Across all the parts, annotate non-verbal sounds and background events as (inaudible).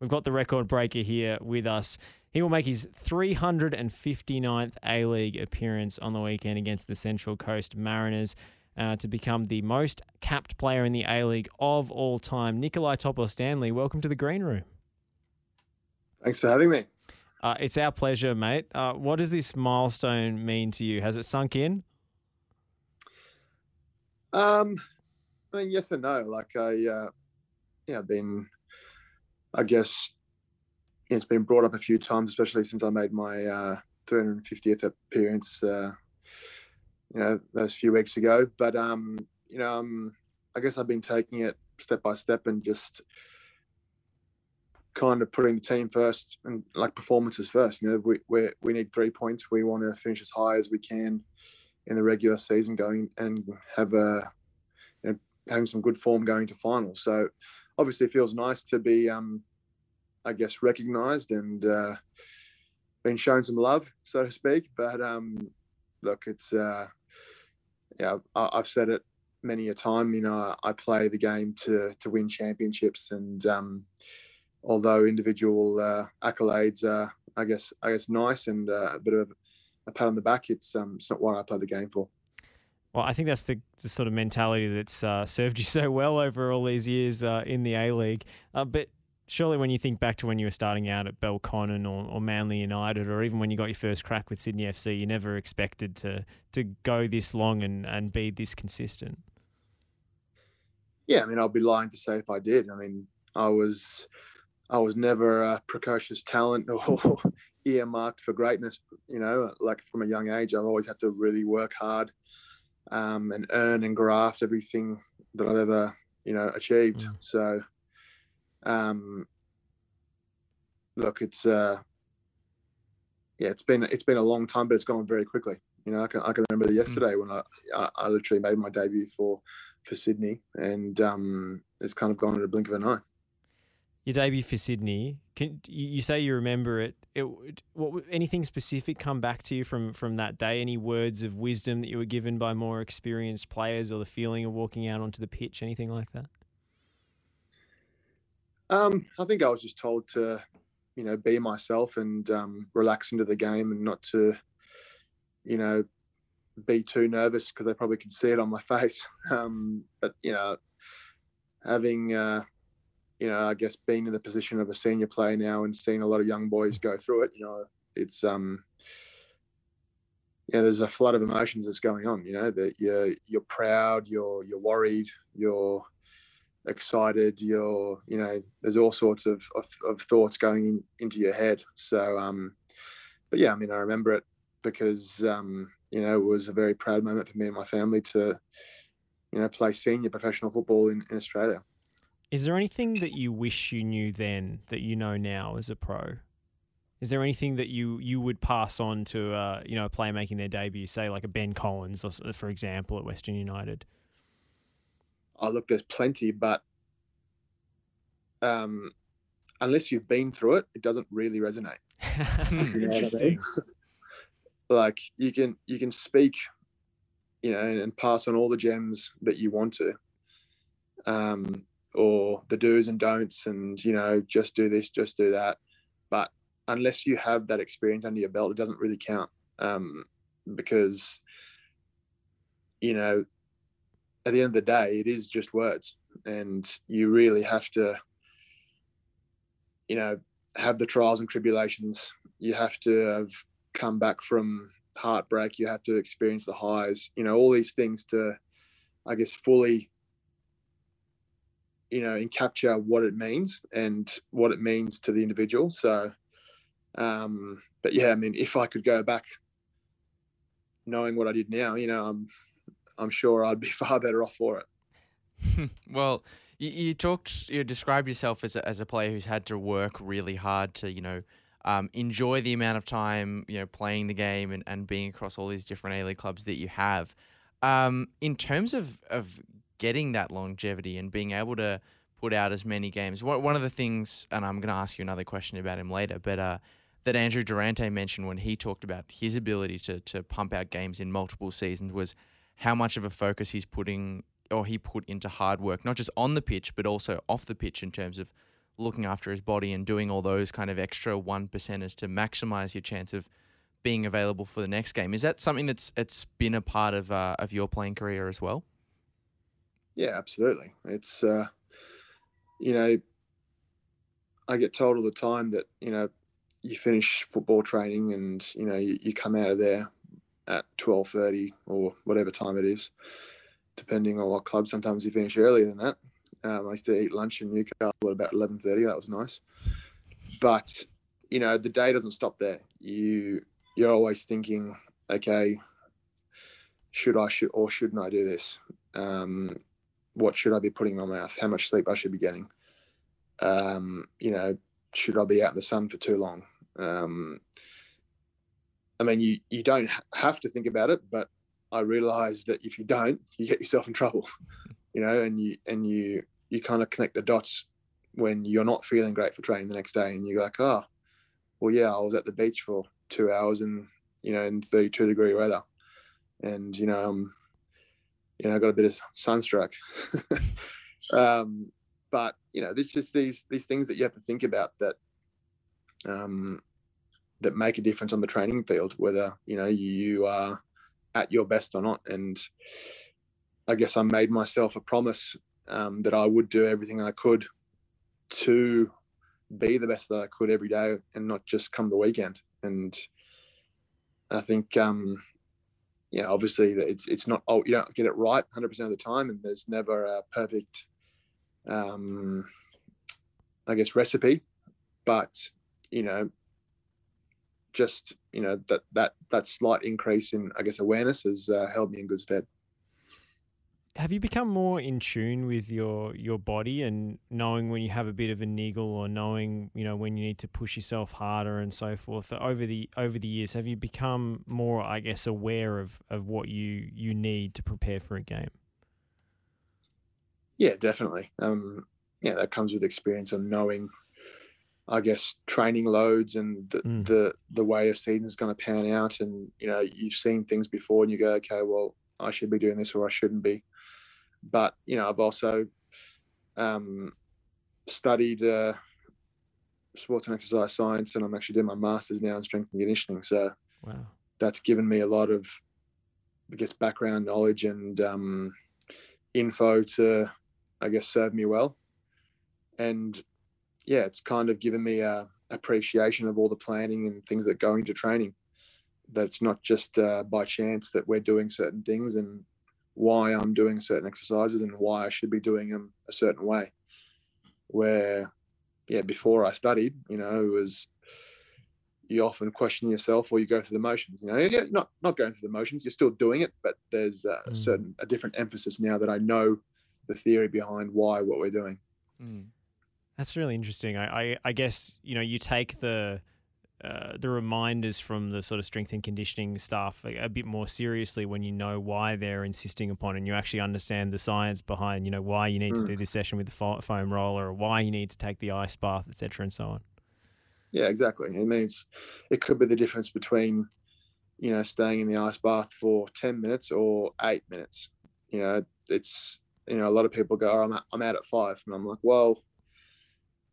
We've got the record breaker here with us. He will make his 359th A League appearance on the weekend against the Central Coast Mariners. Uh, to become the most capped player in the A League of all time. Nikolai Topor Stanley, welcome to the Green Room. Thanks for having me. Uh, it's our pleasure, mate. Uh, what does this milestone mean to you? Has it sunk in? Um, I mean, yes and no. Like I, uh, yeah, I've been, I guess, it's been brought up a few times, especially since I made my uh, 350th appearance. Uh, you know, those few weeks ago. But um, you know, um, I guess I've been taking it step by step and just kind of putting the team first and like performances first. You know, we we we need three points. We want to finish as high as we can in the regular season, going and have a you know, having some good form going to finals. So obviously, it feels nice to be, um, I guess, recognised and uh, been shown some love, so to speak. But um, look, it's uh, yeah, I, have said it many a time. You know, I play the game to to win championships, and um, although individual uh, accolades are, I guess, I guess nice and uh, a bit of a pat on the back, it's um, it's not what I play the game for. Well, I think that's the, the sort of mentality that's uh, served you (laughs) so well over all these years uh, in the A League. Uh, but surely when you think back to when you were starting out at Belconnen or, or Manly United, or even when you got your first crack with Sydney FC, you never expected to to go this long and, and be this consistent. Yeah, I mean, I'd be lying to say if I did. I mean, I was I was never a precocious talent (laughs) or earmarked for greatness. You know, like from a young age, I've always had to really work hard um, and earn and graft everything that I've ever you know achieved. Yeah. So um, look, it's uh, yeah, it's been it's been a long time, but it's gone very quickly. You know, I can I can remember yesterday mm. when I, I, I literally made my debut for for Sydney, and um, it's kind of gone in a blink of an eye. Your debut for Sydney. Can you say you remember it? It what anything specific come back to you from from that day? Any words of wisdom that you were given by more experienced players, or the feeling of walking out onto the pitch? Anything like that? Um, I think I was just told to, you know, be myself and um, relax into the game and not to, you know, be too nervous because they probably could see it on my (laughs) face. Um, but you know, having, uh, you know, I guess being in the position of a senior player now and seeing a lot of young boys go through it, you know, it's um, yeah, there's a flood of emotions that's going on. You know, that you're you're proud, you're you're worried, you're excited you're you know there's all sorts of, of, of thoughts going in, into your head so um but yeah i mean i remember it because um you know it was a very proud moment for me and my family to you know play senior professional football in, in australia is there anything that you wish you knew then that you know now as a pro is there anything that you you would pass on to uh, you know a player making their debut, say like a Ben Collins, or, for example, at Western United? oh look there's plenty but um unless you've been through it it doesn't really resonate (laughs) interesting I mean? (laughs) like you can you can speak you know and, and, pass on all the gems that you want to um or the do's and don'ts and you know just do this just do that but unless you have that experience under your belt it doesn't really count um because you know at the end of the day, it is just words, and you really have to, you know, have the trials and tribulations. You have to have come back from heartbreak. You have to experience the highs. You know, all these things to, I guess, fully, you know, and capture what it means and what it means to the individual. So, um, but yeah, I mean, if I could go back, knowing what I did now, you know, I'm I'm sure I'd be (laughs) far better off for it. (laughs) well, you, you, talked, you described yourself as a, as a player who's had to work really hard to, you know, um, enjoy the amount of time, you know, playing the game and, and being across all these different A League clubs that you have. Um, in terms of, of getting that longevity and being able to put out as many games, one of the things, and I'm going to ask you another question about him later, but uh, that Andrew Durante mentioned when he talked about his ability to, to pump out games in multiple seasons was – how much of a focus he's putting or he put into hard work, not just on the pitch, but also off the pitch in terms of looking after his body and doing all those kind of extra one percenters to maximize your chance of being available for the next game. Is that something that's it's been a part of uh, of your playing career as well? Yeah, absolutely. It's uh, you know, I get told all the time that you know you finish football training and you know you, you come out of there at twelve thirty or whatever time it is, depending on what club. Sometimes you finish earlier than that. Um, I used to eat lunch in Newcastle at about eleven thirty. That was nice, but you know the day doesn't stop there. You you're always thinking, okay, should I should or shouldn't I do this? Um, what should I be putting in my mouth? How much sleep I should be getting? Um, you know, should I be out in the sun for too long? Um, I mean, you you don't have to think about it, but I realise that if you don't, you get yourself in trouble. (laughs) You know, and you and you you kind of connect the dots when you're not feeling great for training the next day, and you're like, oh, well, yeah, I was at the beach for two hours in you know in 32 degree weather, and you know, um, you know, I got a bit of sunstruck. (laughs) um, but you know, there's just these these things that you have to think about that um, that make a difference on the training field, whether you know you are at your best or not. And I guess I made myself a promise um, that I would do everything I could to be the best that I could every day, and not just come the weekend. And I think, um, yeah, obviously it's it's not oh you don't get it right 100 percent of the time, and there's never a perfect, um, I guess, recipe. But you know, just you know that that that slight increase in I guess awareness has uh, held me in good stead. Have you become more in tune with your your body and knowing when you have a bit of a niggle or knowing you know when you need to push yourself harder and so forth over the over the years? Have you become more I guess aware of of what you you need to prepare for a game? Yeah, definitely. Um, yeah, that comes with experience of knowing I guess training loads and the mm. the, the way a season's going to pan out, and you know you've seen things before, and you go, okay, well I should be doing this or I shouldn't be. But you know I've also um, studied uh, sports and exercise science, and I'm actually doing my masters now in strength and conditioning. So wow. that's given me a lot of, I guess, background knowledge and um, info to, I guess, serve me well. And yeah, it's kind of given me a appreciation of all the planning and things that go into training. That it's not just uh, by chance that we're doing certain things and why I'm doing certain exercises and why I should be doing them a certain way. Where, yeah, before I studied, you know, it was you often question yourself or you go through the motions. You know, yeah, not not going through the motions, you're still doing it, but there's a mm. certain a different emphasis now that I know the theory behind why what we're doing. Mm. That's really interesting. I, I, I guess you know you take the uh, the reminders from the sort of strength and conditioning stuff a, a, bit more seriously when you know why they're insisting upon and you actually understand the science behind you know why you need mm. to do this session with the foam roller or why you need to take the ice bath etc and so on. Yeah exactly. It means it could be the difference between you know staying in the ice bath for 10 minutes or 8 minutes. You know it's you know a lot of people go oh, I'm, I'm out at 5 and i'm like well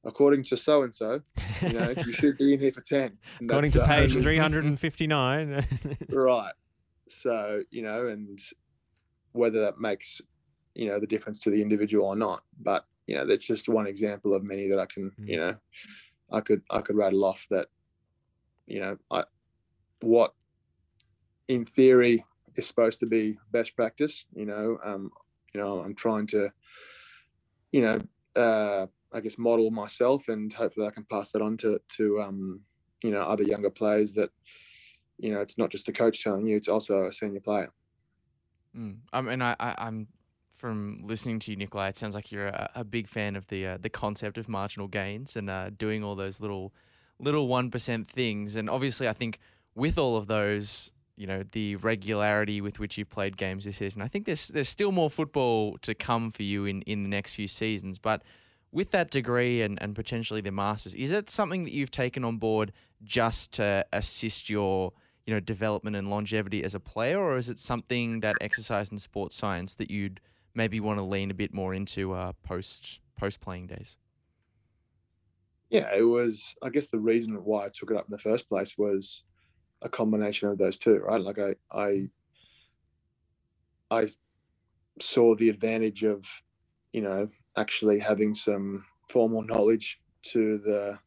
according to so and so, you know, you (laughs) should be in here for 10. According to page 359. (laughs) right. So, you know, and whether that makes, you know, the difference to the individual or not. But, you know, that's just one example of many that I can, mm. you know, I could I could rattle off that, you know, I what in theory is supposed to be best practice, you know, um, you know, I'm trying to, you know, uh, I guess model myself, and hopefully I can pass that on to to um, you know other younger players that you know it's not just a coach telling you; it's also a senior player. Mm. Mean, I, I am from listening to you, Nikolai. It sounds like you're a, a big fan of the uh, the concept of marginal gains and uh, doing all those little little one percent things. And obviously, I think with all of those, you know, the regularity with which you've played games this season, I think there's there's still more football to come for you in in the next few seasons, but with that degree and, and potentially the masters, is it something that you've taken on board just to assist your you know development and longevity as a player, or is it something that exercise and sports science that you'd maybe want to lean a bit more into uh, post post playing days? yeah, it was. I guess the reason why I took it up in the first place was a combination of those two, right? Like I, I, I saw the advantage of, you know, actually having some formal knowledge to the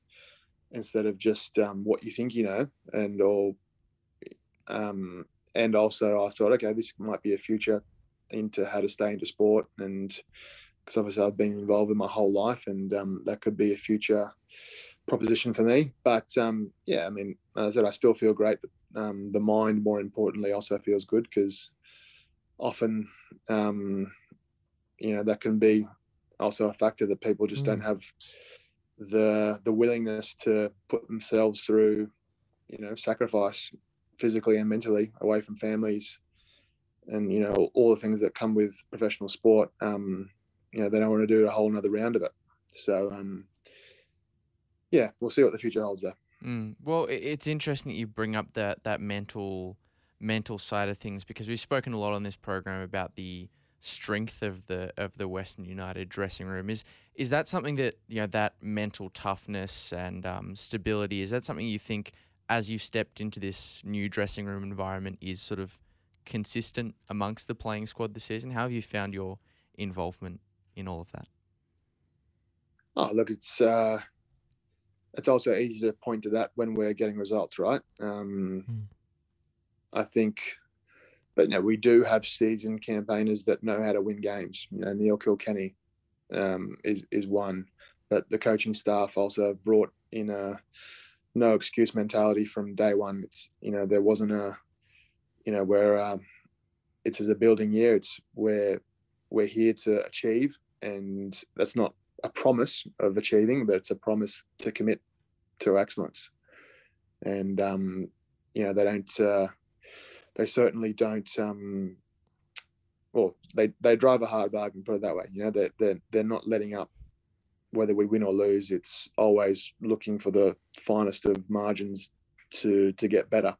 instead of just um, what you think you know, and or, um, and also I thought, okay, this might be a future into how to stay into sport and because obviously I've been involved in my whole life, and um, that could be a future proposition for me. But um, yeah, I mean, as I said, I still feel great. Um, the mind, more importantly, also feels good because often, um, you know, that can be also a factor that people just mm. don't have the the willingness to put themselves through, you know, sacrifice physically and mentally away from families and you know all the things that come with professional sport um, you know they don't want to do a whole another round of it. So um, yeah, we'll see what the future holds there. Mm. Well, it's interesting that you bring up that that mental mental side of things because we've spoken a lot on this program about the strength of the of the Western United dressing room. Is is that something that you know that mental toughness and um, stability? Is that something you think as you stepped into this new dressing room environment is sort of consistent amongst the playing squad this season? How have you found your involvement in all of that? Oh, look, it's uh, it's also easy to point to that when we're getting results, right? Um, mm. I think, but you know, we do have seasoned campaigners that know how to win games. You know, Neil Kilkenny um, is is one, but the coaching staff also brought in a no excuse mentality from day one. It's you know there wasn't a you know where um, it's as a building year. It's where we're here to achieve and that's not a promise of achieving, but it's a promise to commit to excellence. And um, you know, they don't. Uh, they certainly don't. Um, well, they they drive a hard bargain. Put it that way. You know, they're they're they're not letting up. Whether we win or lose, it's always looking for the finest of margins to to get better.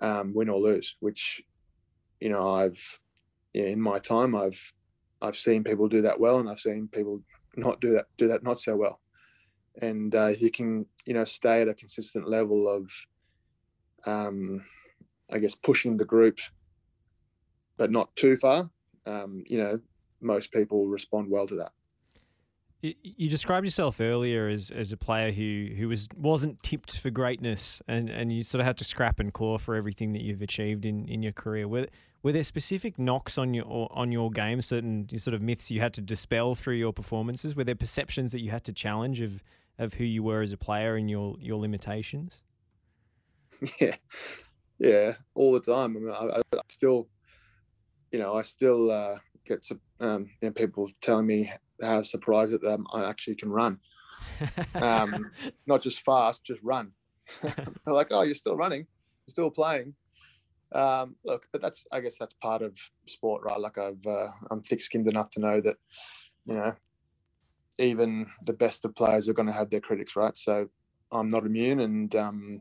Um, win or lose, which you know I've in my time I've I've seen people do that well, and I've seen people not do that do that not so well. And uh, you can you know stay at a consistent level of, um, I guess, pushing the group, but not too far. Um, you know, most people respond well to that. You described yourself earlier as, as a player who, who was wasn't tipped for greatness, and, and you sort of had to scrap and claw for everything that you've achieved in, in your career. Were, were there specific knocks on your on your game? Certain sort of myths you had to dispel through your performances. Were there perceptions that you had to challenge of of who you were as a player and your your limitations? (laughs) Yeah, yeah, all the time. I, mean, I, I still, you know, I still uh, get some um, you know, people telling me how surprised that um, I actually can run. Um, (laughs) not just fast, just run. (laughs) They're like, oh, you're still running, you're still playing. Um, look, but that's I guess that's part of sport, right? Like I've uh, I'm thick-skinned enough to know that you know even the best of players are going to have their critics, right? So I'm not immune, and um,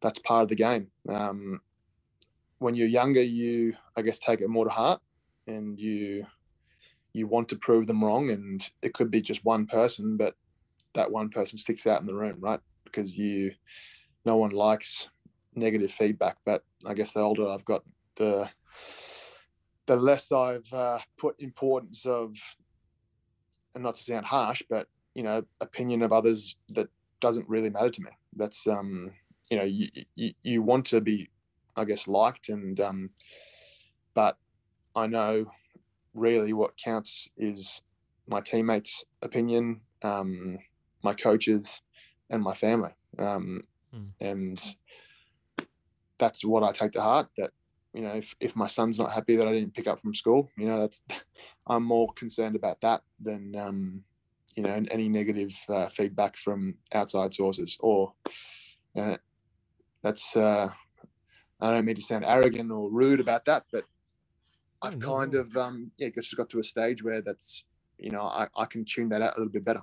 that's part of the game. Um, when you're younger, you I guess take it more to heart, and you you want to prove them wrong, and it could be just one person, but that one person sticks out in the room, right? Because you, no one likes negative feedback. But I guess the older I've got, the the less I've uh, put importance of, and not to sound harsh, but you know, opinion of others that doesn't really matter to me. That's um, you know, you you, you want to be, I guess, liked, and um, but I know really what counts is my teammates' opinion, um, my coaches, and my family. Um, mm. And that's what I take to heart. That you know, if, if my son's not happy that I didn't pick up from school, you know, that's (laughs) I'm more concerned about that than um, you know any negative uh, feedback from outside sources. Or uh, that's uh, I don't mean to sound arrogant or rude about that, but I've kind of um, yeah just got to a stage where that's you know I, I can tune that out a little bit better.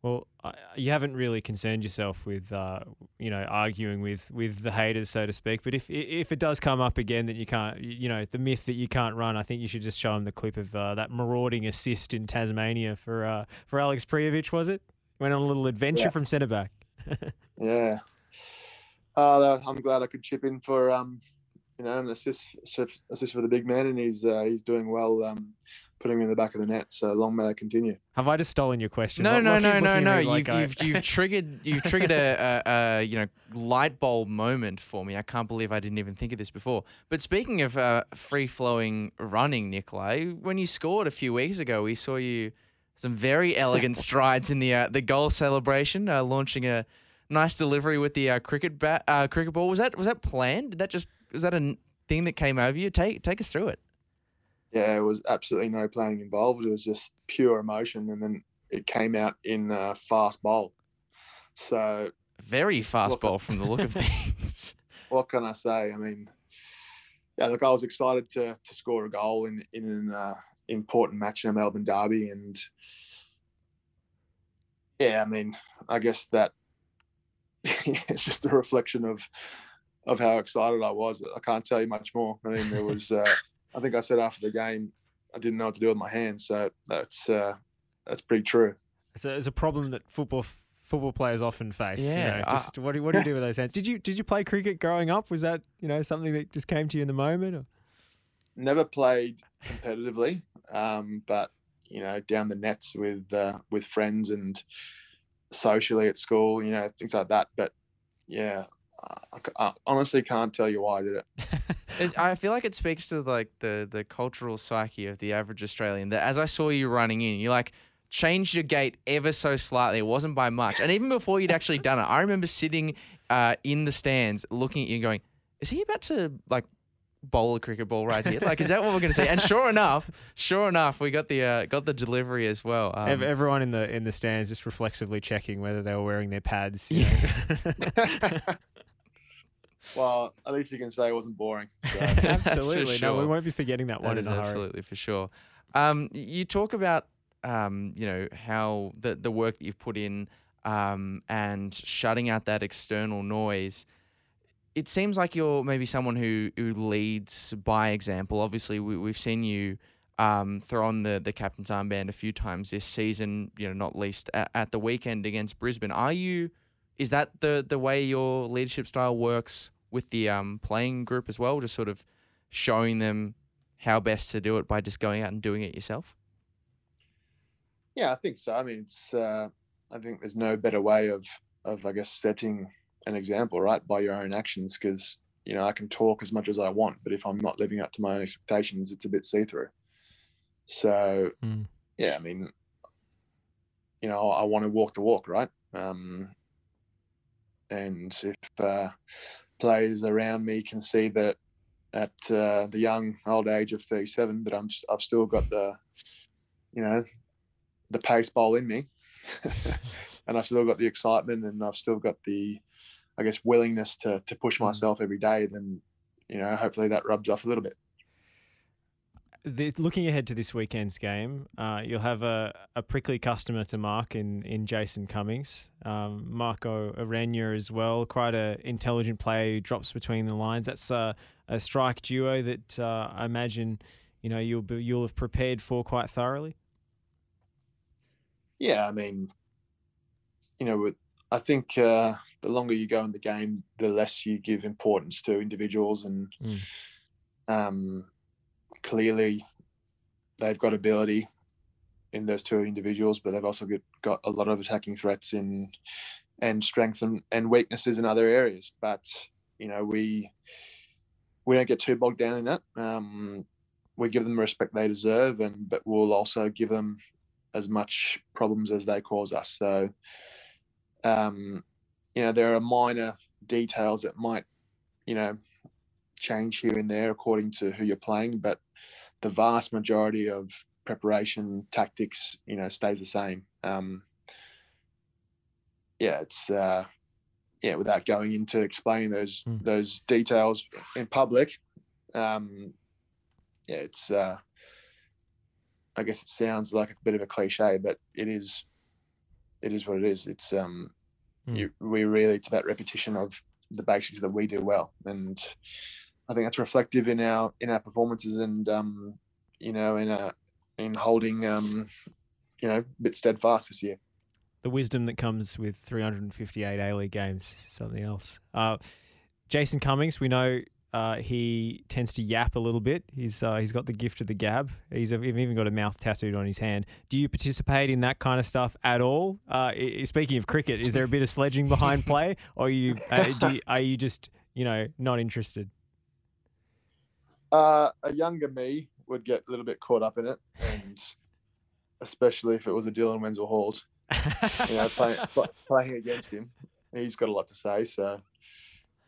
Well, you haven't really concerned yourself with, uh, you know, arguing with, with the haters, so to speak. But if if it does come up again that you can't, you know, the myth that you can't run, I think you should just show them the clip of uh, that marauding assist in Tasmania for uh, for Alex Prijovic, was it? Went on a little adventure Yeah. from centre back. (laughs) Yeah. Uh, I'm glad I could chip in for um, you know, an assist assist assist for the big man, and he's uh, he's doing well. Um, putting me in the back of the net. So long may that continue. Have I just stolen your question? No, Lock- no, no, no, no. me You've, like I- you've, you've triggered you've triggered a, a, a you know light bulb moment for me. I can't believe I didn't even think of this before. But speaking of uh, free flowing running, Nikolai, when you scored a few weeks ago, we saw you some very elegant (laughs) strides in the uh, the goal celebration, uh, launching a nice delivery with the uh, cricket bat uh, cricket ball. Was that was that planned? Did that just was that a thing that came over you? Take take us through it. Yeah, it was absolutely no planning involved. It was just pure emotion, and then it came out in a fast bowl. So Very fast Look- ball from the look of (laughs) things. what can I say? I mean, yeah, look, I was excited to to score a goal in in an uh, important match in a Melbourne derby, and yeah, I mean, I guess that (laughs) it's just a reflection of of how excited I was. I can't tell you much more. I mean, there (laughs) was, uh, I think I said after the game, I didn't know what to do with my hands, so that's uh, that's pretty true. It's a, it's a problem that football football players often face. you Yeah, know, I- just what do what do you do with those hands? Did you did you play cricket growing up? Was that you know something that just came to you in the moment? Or? never played competitively, um, but you know, down the nets with uh, with friends and socially at school, you know, things like that. But yeah, I, I honestly can't tell you why I did (laughs) it. I feel like it speaks to like the the cultural psyche of the average Australian. That as I saw you running in, you like changed your gait ever so slightly. It wasn't by much, and even before you'd actually done it, I remember sitting uh, in the stands looking at you, and going, "Is he about to like?" Bowl a cricket ball right here. Like, is that what we're going to see? And sure enough, sure enough, we got the uh, got the delivery as well. Um, Everyone in the in the stands just reflexively checking whether they were wearing their pads. (laughs) you know. (laughs) well, at least you can say it wasn't boring. So. (laughs) That's for absolutely. No, we won't be forgetting that, That one is in a hurry. absolutely for sure. Um, you talk about um, you know how the the work that you've put in um, and shutting out that external noise. It seems like you're maybe someone who who leads by example. Obviously, we, we've seen you um, throw on the the captain's armband a few times this season. You know, not least at, at the weekend against Brisbane. Are you? Is that the the way your leadership style works with the um, playing group as well? Just sort of showing them how best to do it by just going out and doing it yourself? Yeah, I think so. I mean, it's. Uh, I think there's no better way of of I guess setting an example, right, by your own actions. Because you know, I can talk as much as I want, but if I'm not living up to my own expectations, it's a bit see through. So, Mm. yeah, I mean, you know, I want to walk the walk, right? Um, and if uh, players around me can see that at uh, the young old age of 37 that I'm I've still got the you know the pace bowl in me (laughs) and I've still got the excitement and I've still got the I guess willingness to to push myself every day then you know hopefully that rubs off a little bit the, looking ahead to this weekend's game, uh, you'll have a, a prickly customer to mark in, in Jason Cummings. Um, Marco Arena as well, quite a intelligent player who drops between the lines. That's uh, a strike duo that uh, I imagine you know you'll be, you'll have prepared for quite thoroughly. yeah I mean you know with I think uh, the longer you go in the game the less you give importance to individuals and Mm. um, clearly they've got ability in those two individuals, but they've also got, got a lot of attacking threats in and strengths and, and weaknesses in other areas. But you know, we we don't get too bogged down in that. Um, we give them the respect they deserve, and but we'll also give them as much problems as they cause us. So, um, you know, there are minor details that might, you know, change here and there according to who you're playing, but the vast majority of preparation tactics, you know, stays the same. Um, yeah, it's uh, yeah. Without going into explaining those Mm. those details in public, um, yeah, it's. Uh, I guess it sounds like a bit of a cliche, but it is. It is what it is. It's um, Mm. you, we really it's about repetition of the basics that we do well, and I think that's reflective in our in our performances and um, you know in a in holding um, you know a bit steadfast this year. the wisdom that comes with 358 A League games, something else. Uh, Jason Cummings, we know uh, he tends to yap a little bit. He's uh, he's got the gift of the gab. He's even got a mouth tattooed on his hand. Do you participate in that kind of stuff at all? Uh, speaking of cricket, is there a bit of sledging behind (laughs) play, or are you, uh, you are you just you know not interested? Uh, a younger me would get a little bit caught up in it, and especially if it was a Dylan Wenzel Halls, you know, playing, (laughs) playing against him, he's got a lot to say. So,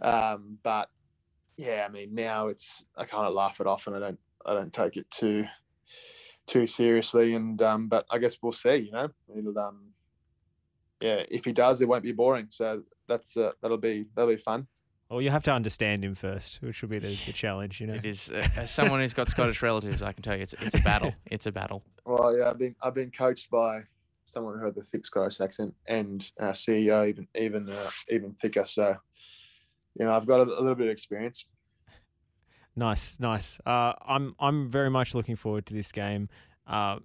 um, but yeah, I mean now it's I kind of laugh it off and I don't I don't take it too too seriously. And um, but I guess we'll see. You know, it'll um, yeah, if he does, it won't be boring. So that's uh, that'll be that'll be fun. Well, you have to understand him first, which will be the, the challenge. You know, it is. Uh, as someone who's got Scottish (laughs) relatives, I can tell you, it's it's a battle. It's a battle. Well, yeah, I've been I've been coached by someone who had the thick Scottish accent, and our CEO even even uh, even thicker. So you know, I've got a, a little bit of experience. Nice, nice. Uh, I'm I'm very much looking forward to this game. Uh,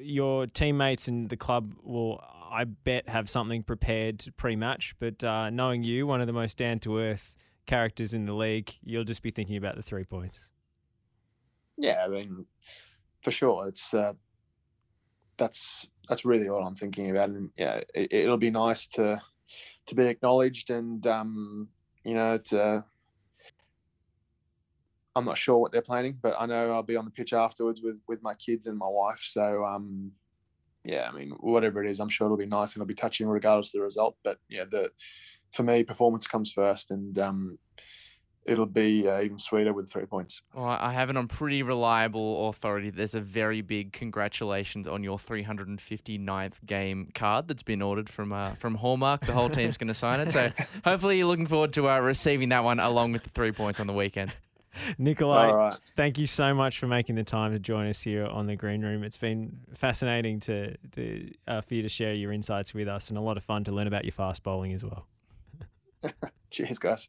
your teammates and the club will, I bet, have something prepared pre-match. But uh, knowing you, one of the most down-to-earth characters in the league, you'll just be thinking about the three points. Yeah, I mean, for sure, it's uh, that's that's really all I'm thinking about, and yeah, it, will be nice to to be acknowledged and um, you know, it's uh, I'm not sure what they're planning, but I know I'll be on the pitch afterwards with with my kids and my wife. So um, yeah, I mean, whatever it is, I'm sure it'll be nice and it'll be touching regardless of the result. But yeah, the for me, performance comes first, and um, it'll be uh, even sweeter with three points. Well, I have it on pretty reliable authority. There's a very big congratulations on your 359th game card that's been ordered from uh, from Hallmark. The whole team's going to sign it. So (laughs) hopefully you're looking forward to uh, receiving that one along with the three points on the weekend. (laughs) Nikolai, right. thank you so much for making the time to join us here on the Green Room. It's been fascinating to, to uh, for you to share your insights with us and a lot of fun to learn about your fast bowling as well. (laughs) Cheers, guys.